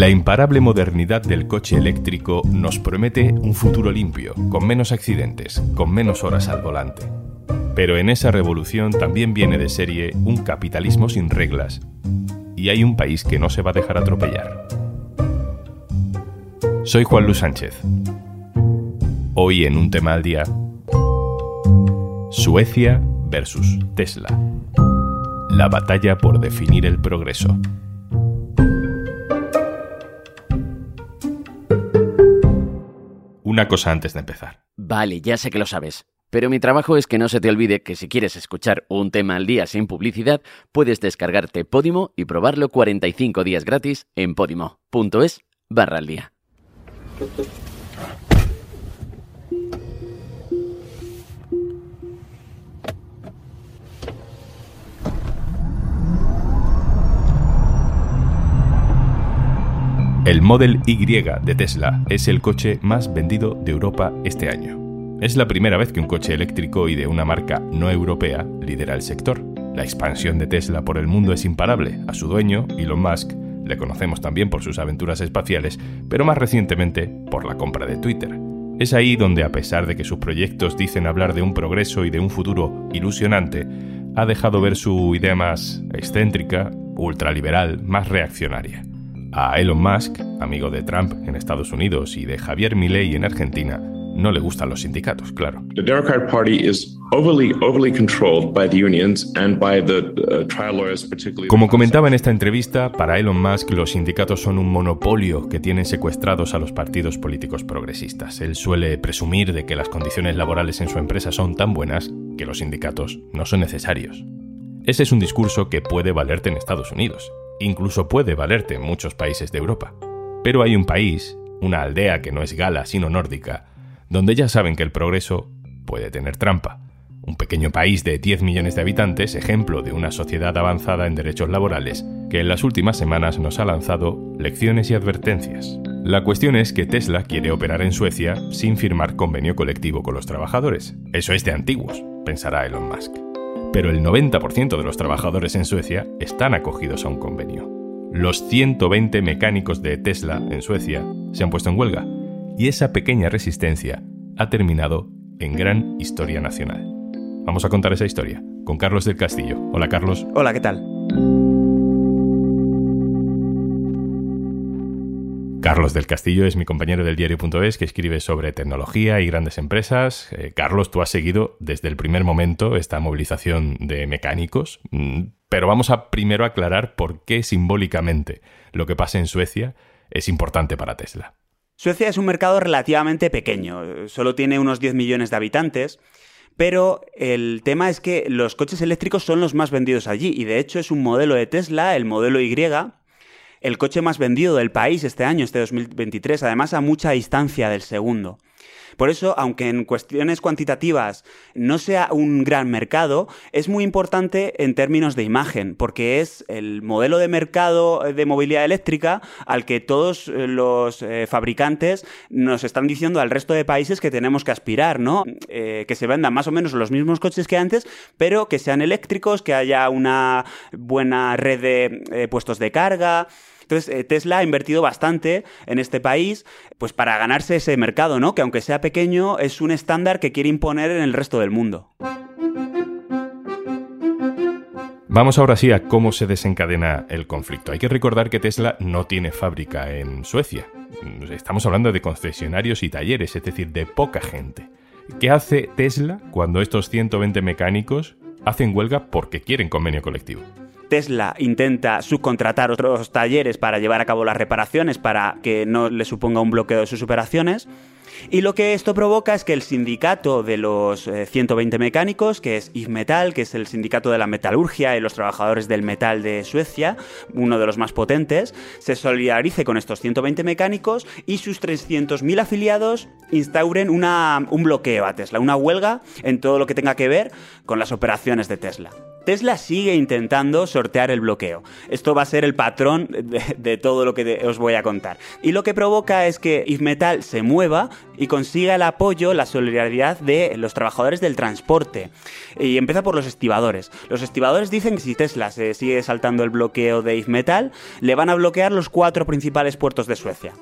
La imparable modernidad del coche eléctrico nos promete un futuro limpio, con menos accidentes, con menos horas al volante. Pero en esa revolución también viene de serie un capitalismo sin reglas y hay un país que no se va a dejar atropellar. Soy Juan Luis Sánchez. Hoy en un tema al día, Suecia versus Tesla. La batalla por definir el progreso. Una cosa antes de empezar. Vale, ya sé que lo sabes. Pero mi trabajo es que no se te olvide que si quieres escuchar un tema al día sin publicidad, puedes descargarte Podimo y probarlo 45 días gratis en podimo.es barra al día. El Model Y de Tesla es el coche más vendido de Europa este año. Es la primera vez que un coche eléctrico y de una marca no europea lidera el sector. La expansión de Tesla por el mundo es imparable. A su dueño, Elon Musk, le conocemos también por sus aventuras espaciales, pero más recientemente por la compra de Twitter. Es ahí donde, a pesar de que sus proyectos dicen hablar de un progreso y de un futuro ilusionante, ha dejado ver su idea más excéntrica, ultraliberal, más reaccionaria. A Elon Musk, amigo de Trump en Estados Unidos y de Javier Milei en Argentina, no le gustan los sindicatos, claro. Como comentaba en esta entrevista, para Elon Musk los sindicatos son un monopolio que tienen secuestrados a los partidos políticos progresistas. Él suele presumir de que las condiciones laborales en su empresa son tan buenas que los sindicatos no son necesarios. Ese es un discurso que puede valerte en Estados Unidos, incluso puede valerte en muchos países de Europa. Pero hay un país, una aldea que no es gala sino nórdica, donde ya saben que el progreso puede tener trampa. Un pequeño país de 10 millones de habitantes, ejemplo de una sociedad avanzada en derechos laborales, que en las últimas semanas nos ha lanzado lecciones y advertencias. La cuestión es que Tesla quiere operar en Suecia sin firmar convenio colectivo con los trabajadores. Eso es de antiguos, pensará Elon Musk pero el 90% de los trabajadores en Suecia están acogidos a un convenio. Los 120 mecánicos de Tesla en Suecia se han puesto en huelga y esa pequeña resistencia ha terminado en gran historia nacional. Vamos a contar esa historia con Carlos del Castillo. Hola Carlos. Hola, ¿qué tal? Carlos del Castillo es mi compañero del diario.es que escribe sobre tecnología y grandes empresas. Eh, Carlos, tú has seguido desde el primer momento esta movilización de mecánicos, mm, pero vamos a primero aclarar por qué simbólicamente lo que pasa en Suecia es importante para Tesla. Suecia es un mercado relativamente pequeño, solo tiene unos 10 millones de habitantes. Pero el tema es que los coches eléctricos son los más vendidos allí y de hecho es un modelo de Tesla, el modelo Y, el coche más vendido del país este año, este 2023, además a mucha distancia del segundo. Por eso, aunque en cuestiones cuantitativas no sea un gran mercado, es muy importante en términos de imagen, porque es el modelo de mercado de movilidad eléctrica al que todos eh, los eh, fabricantes nos están diciendo al resto de países que tenemos que aspirar, ¿no? Eh, que se vendan más o menos los mismos coches que antes, pero que sean eléctricos, que haya una buena red de puestos de carga. Entonces, eh, Tesla ha invertido bastante en este país, pues para ganarse ese mercado, ¿no? Que aunque sea pequeño, es un estándar que quiere imponer en el resto del mundo. Vamos ahora sí a cómo se desencadena el conflicto. Hay que recordar que Tesla no tiene fábrica en Suecia. Estamos hablando de concesionarios y talleres, es decir, de poca gente. ¿Qué hace Tesla cuando estos 120 mecánicos hacen huelga porque quieren convenio colectivo? Tesla intenta subcontratar otros talleres para llevar a cabo las reparaciones para que no le suponga un bloqueo de sus operaciones. Y lo que esto provoca es que el sindicato de los 120 eh, mecánicos, que es IFMetal, que es el sindicato de la metalurgia y los trabajadores del metal de Suecia, uno de los más potentes, se solidarice con estos 120 mecánicos y sus 300.000 afiliados instauren una, un bloqueo a Tesla, una huelga en todo lo que tenga que ver con las operaciones de Tesla. Tesla sigue intentando sortear el bloqueo. Esto va a ser el patrón de, todo lo que os voy a contar. Y lo que provoca es que Ifmetal se mueva y consiga el apoyo, la solidaridad de los trabajadores del transporte. Y empieza por los estibadores. Los estibadores dicen que si Tesla se sigue saltando el bloqueo de Ifmetal, le van a bloquear los cuatro principales puertos de Suecia.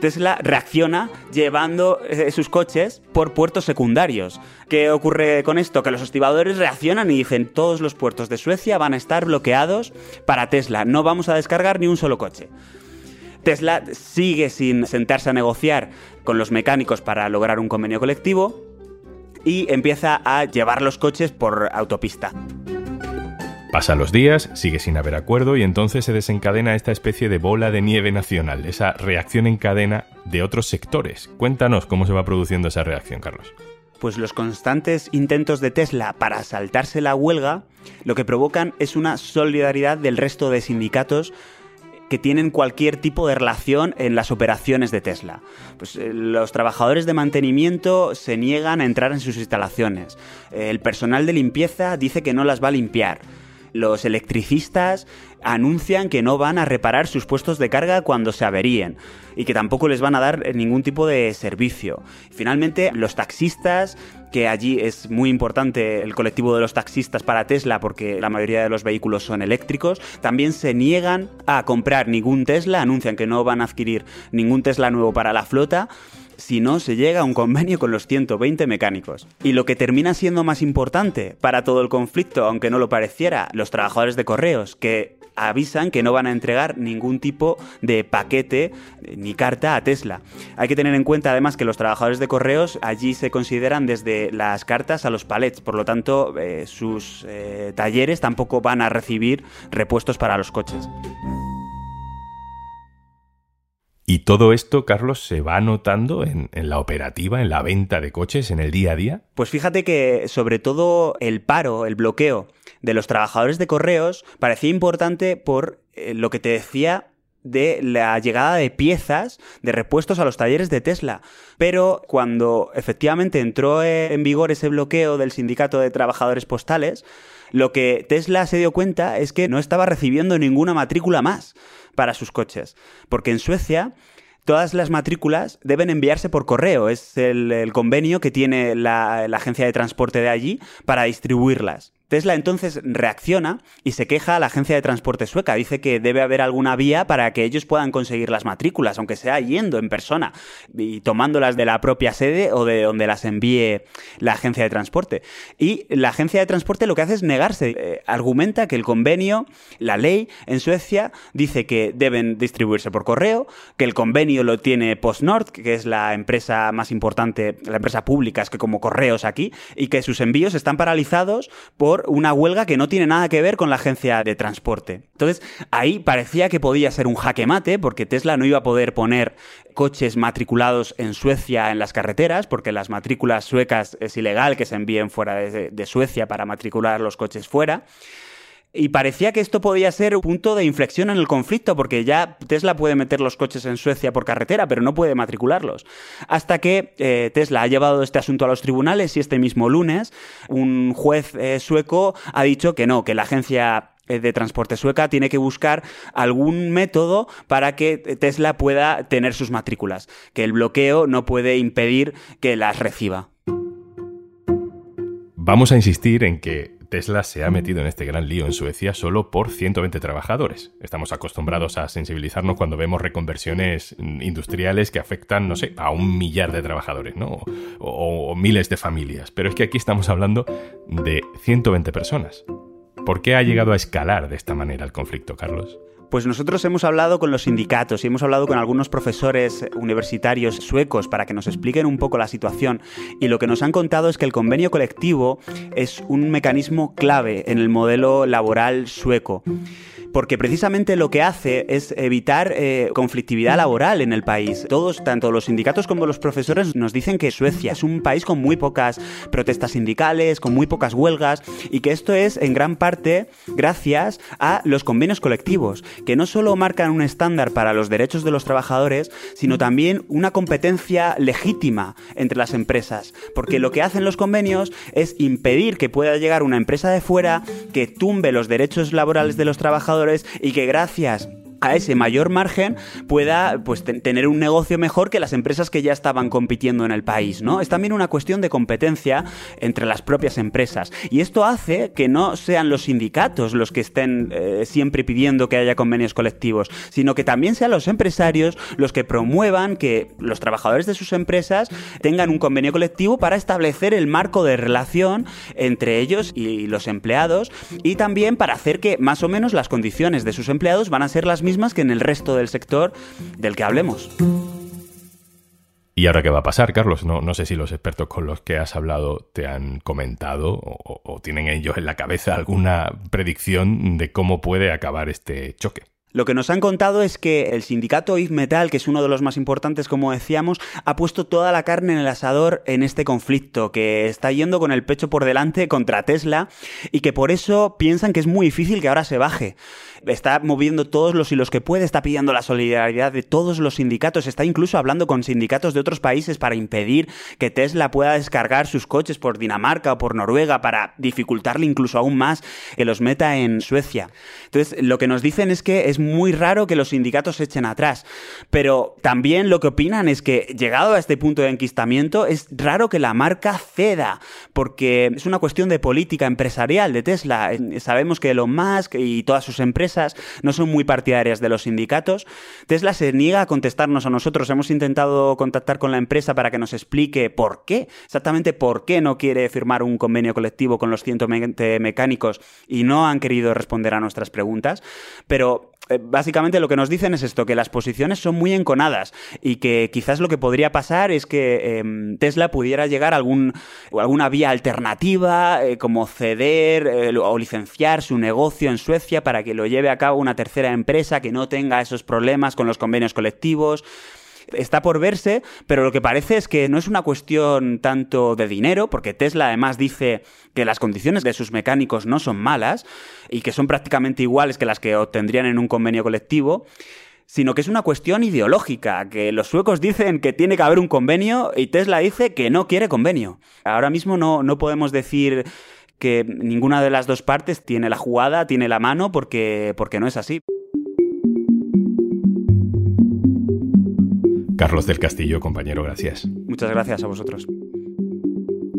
Tesla reacciona llevando eh, sus coches por puertos secundarios. ¿Qué ocurre con esto? Que los estibadores reaccionan y dicen todos los puertos de Suecia van a estar bloqueados para Tesla, no vamos a descargar ni un solo coche. Tesla sigue sin sentarse a negociar con los mecánicos para lograr un convenio colectivo y empieza a llevar los coches por autopista. Pasan los días, sigue sin haber acuerdo y entonces se desencadena esta especie de bola de nieve nacional, esa reacción en cadena de otros sectores. Cuéntanos cómo se va produciendo esa reacción, Carlos. Pues los constantes intentos de Tesla para saltarse la huelga lo que provocan es una solidaridad del resto de sindicatos que tienen cualquier tipo de relación en las operaciones de Tesla. Pues, eh, los trabajadores de mantenimiento se niegan a entrar en sus instalaciones. El personal de limpieza dice que no las va a limpiar los electricistas anuncian que no van a reparar sus puestos de carga cuando se averíen y que tampoco les van a dar ningún tipo de servicio. Finalmente, los taxistas, que allí es muy importante el colectivo de los taxistas para Tesla porque la mayoría de los vehículos son eléctricos, también se niegan a comprar ningún Tesla, anuncian que no van a adquirir ningún Tesla nuevo para la flota si no se llega a un convenio con los 120 mecánicos. Y lo que termina siendo más importante para todo el conflicto, aunque no lo pareciera, los trabajadores de correos, que avisan que no van a entregar ningún tipo de paquete ni carta a Tesla. Hay que tener en cuenta además que los trabajadores de correos allí se consideran desde las cartas a los palets, por lo tanto eh, sus eh, talleres tampoco van a recibir repuestos para los coches. ¿Y todo esto, Carlos, se va notando en, la operativa, en la venta de coches, en el día a día? Pues fíjate que sobre todo el paro, el bloqueo de los trabajadores de correos parecía importante por eh, lo que te decía de la llegada de piezas, de repuestos a los talleres de Tesla. Pero cuando efectivamente entró en vigor ese bloqueo del sindicato de trabajadores postales, lo que Tesla se dio cuenta es que no estaba recibiendo ninguna matrícula más para sus coches. Porque en Suecia todas las matrículas deben enviarse por correo. Es el, convenio que tiene la, agencia de transporte de allí para distribuirlas. Tesla entonces reacciona y se queja a la agencia de transporte sueca. Dice que debe haber alguna vía para que ellos puedan conseguir las matrículas, aunque sea yendo en persona y tomándolas de la propia sede o de donde las envíe la agencia de transporte. Y la agencia de transporte lo que hace es negarse. Eh, argumenta que el convenio, la ley en Suecia, dice que deben distribuirse por correo, que el convenio lo tiene PostNord, que es la empresa más importante, la empresa pública, es que como correos aquí, y que sus envíos están paralizados por una huelga que no tiene nada que ver con la agencia de transporte. Entonces, ahí parecía que podía ser un jaque mate, porque Tesla no iba a poder poner coches matriculados en Suecia en las carreteras, porque las matrículas suecas es ilegal que se envíen fuera de Suecia para matricular los coches fuera. Y parecía que esto podía ser un punto de inflexión en el conflicto, porque ya Tesla puede meter los coches en Suecia por carretera, pero no puede matricularlos. Hasta que eh, Tesla ha llevado este asunto a los tribunales y este mismo lunes un juez eh, sueco ha dicho que no, que la agencia eh, de transporte sueca tiene que buscar algún método para que Tesla pueda tener sus matrículas, que el bloqueo no puede impedir que las reciba. Vamos a insistir en que Tesla se ha metido en este gran lío en Suecia solo por 120 trabajadores. Estamos acostumbrados a sensibilizarnos cuando vemos reconversiones industriales que afectan, no sé, a un millar de trabajadores, ¿no? O, o miles de familias. Pero es que aquí estamos hablando de 120 personas. ¿Por qué ha llegado a escalar de esta manera el conflicto, Carlos? Pues nosotros hemos hablado con los sindicatos y hemos hablado con algunos profesores universitarios suecos para que nos expliquen un poco la situación. Y lo que nos han contado es que el convenio colectivo es un mecanismo clave en el modelo laboral sueco porque precisamente lo que hace es evitar eh, conflictividad laboral en el país. Todos, tanto los sindicatos como los profesores, nos dicen que Suecia es un país con muy pocas protestas sindicales, con muy pocas huelgas, y que esto es en gran parte gracias a los convenios colectivos, que no solo marcan un estándar para los derechos de los trabajadores, sino también una competencia legítima entre las empresas, porque lo que hacen los convenios es impedir que pueda llegar una empresa de fuera que tumbe los derechos laborales de los trabajadores y que gracias a ese mayor margen pueda pues, tener un negocio mejor que las empresas que ya estaban compitiendo en el país, ¿no? Es también una cuestión de competencia entre las propias empresas. Y esto hace que no sean los sindicatos los que estén eh, siempre pidiendo que haya convenios colectivos, sino que también sean los empresarios los que promuevan que los trabajadores de sus empresas tengan un convenio colectivo para establecer el marco de relación entre ellos y los empleados y también para hacer que más o menos las condiciones de sus empleados van a ser las mismas que en el resto del sector del que hablemos. ¿Y ahora qué va a pasar, Carlos? No, no sé si los expertos con los que has hablado te han comentado o tienen ellos en la cabeza alguna predicción de cómo puede acabar este choque. Lo que nos han contado es que el sindicato IF Metal, que es uno de los más importantes, como decíamos, ha puesto toda la carne en el asador en este conflicto, que está yendo con el pecho por delante contra Tesla y que por eso piensan que es muy difícil que ahora se baje está moviendo todos los hilos que puede, está pidiendo la solidaridad de todos los sindicatos, está incluso hablando con sindicatos de otros países para impedir que Tesla pueda descargar sus coches por Dinamarca o por Noruega para dificultarle incluso aún más que los meta en Suecia. Entonces, lo que nos dicen es que es muy raro que los sindicatos se echen atrás, pero también lo que opinan es que llegado a este punto de enquistamiento es raro que la marca ceda, porque es una cuestión de política empresarial de Tesla. Sabemos que Elon Musk y todas sus empresas no son muy partidarias de los sindicatos. Tesla se niega a contestarnos a nosotros. Hemos intentado contactar con la empresa para que nos explique por qué, exactamente por qué no quiere firmar un convenio colectivo con los 120 mecánicos y no han querido responder a nuestras preguntas. Pero eh, básicamente lo que nos dicen es esto, que las posiciones son muy enconadas y que quizás lo que podría pasar es que em, Tesla pudiera llegar a algún, alguna vía alternativa, eh, como ceder eh, o licenciar su negocio en Suecia para que lo lleve a cabo una tercera empresa que no tenga esos problemas con los convenios colectivos está por verse, pero lo que parece es que no es una cuestión tanto de dinero, porque Tesla además dice que las condiciones de sus mecánicos no son malas y que son prácticamente iguales que las que obtendrían en un convenio colectivo, sino que es una cuestión ideológica, que los suecos dicen que tiene que haber un convenio y Tesla dice que no quiere convenio. Ahora mismo no, no podemos decir que ninguna de las dos partes tiene la jugada, tiene la mano, porque, porque no es así. Carlos del Castillo, compañero, gracias. Muchas gracias a vosotros.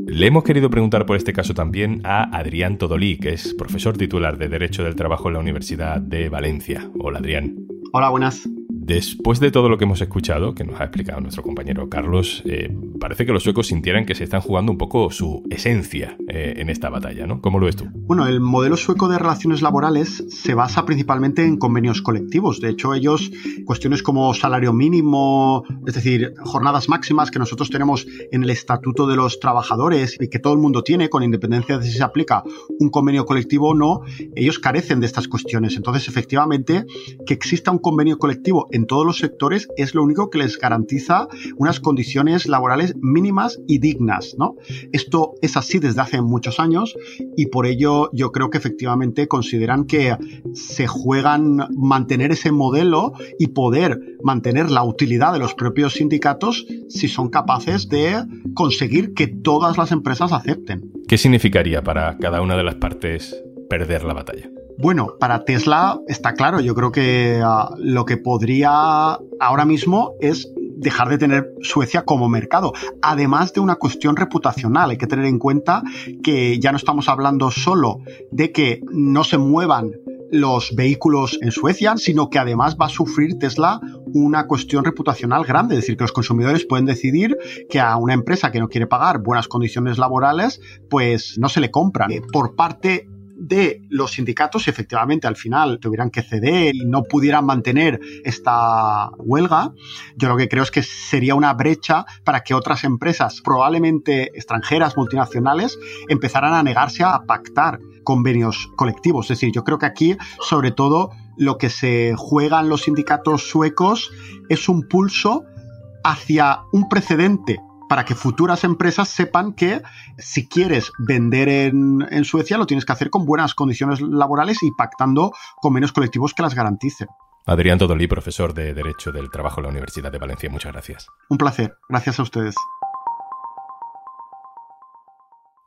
Le hemos querido preguntar por este caso también a Adrián Todolí, que es profesor titular de Derecho del Trabajo en la Universidad de Valencia. Hola, Adrián. Hola, buenas. Después de todo lo que hemos escuchado, que nos ha explicado nuestro compañero Carlos, eh, parece que los suecos sintieran que se están jugando un poco su esencia eh, en esta batalla, ¿no? ¿Cómo lo ves tú? Bueno, el modelo sueco de relaciones laborales se basa principalmente en convenios colectivos. De hecho, ellos, cuestiones como salario mínimo, es decir, jornadas máximas que nosotros tenemos en el estatuto de los trabajadores y que todo el mundo tiene, con independencia de si se aplica un convenio colectivo o no, ellos carecen de estas cuestiones. Entonces, efectivamente, que exista un convenio colectivo en todos los sectores es lo único que les garantiza unas condiciones laborales mínimas y dignas, ¿no? Esto es así desde hace muchos años y por ello yo creo que efectivamente consideran que se juegan mantener ese modelo y poder mantener la utilidad de los propios sindicatos si son capaces de conseguir que todas las empresas acepten. ¿Qué significaría para cada una de las partes perder la batalla? Bueno, para Tesla está claro, yo creo que ah, lo que podría ahora mismo es dejar de tener Suecia como mercado, además de una cuestión reputacional. Hay que tener en cuenta que ya no estamos hablando solo de que no se muevan los vehículos en Suecia, sino que además va a sufrir Tesla una cuestión reputacional grande, es decir, que los consumidores pueden decidir que a una empresa que no quiere pagar buenas condiciones laborales, pues no se le compran. Por parte de los sindicatos, efectivamente al final tuvieran que ceder y no pudieran mantener esta huelga, yo lo que creo es que sería una brecha para que otras empresas, probablemente extranjeras, multinacionales, empezaran a negarse a pactar convenios colectivos. Es decir, yo creo que aquí, sobre todo, lo que se juegan los sindicatos suecos es un pulso hacia un precedente para que futuras empresas sepan que si quieres vender en, en, Suecia lo tienes que hacer con buenas condiciones laborales y pactando convenios colectivos que las garanticen. Adrián Todolí, profesor de Derecho del Trabajo en la Universidad de Valencia, muchas gracias. Un placer, gracias a ustedes.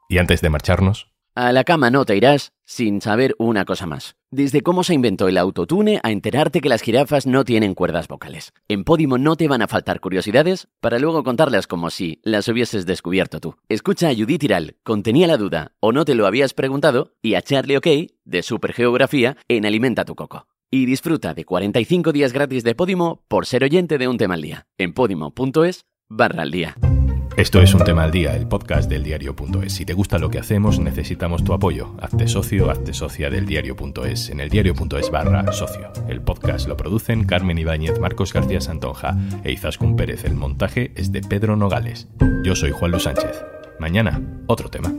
Y antes de marcharnos, a la cama no te irás sin saber una cosa más. Desde cómo se inventó el autotune a enterarte que las jirafas no tienen cuerdas vocales. En Podimo no te van a faltar curiosidades para luego contarlas como si las hubieses descubierto tú. Escucha a Judith Tiral, contenía la duda o no te lo habías preguntado, y a Charlie OK de Supergeografía en Alimenta tu Coco. Y disfruta de 45 días gratis de Podimo por ser oyente de un tema al día en podimo.es barra al día. Esto es Un Tema al Día, el podcast del diario.es. Si te gusta lo que hacemos, necesitamos tu apoyo. Hazte socio, hazte socia del diario.es en el diario.es barra socio. El podcast lo producen Carmen Ibáñez, Marcos García Santonja e Izaskun Pérez. El montaje es de Pedro Nogales. Yo soy Juan Luis Sánchez. Mañana, otro tema.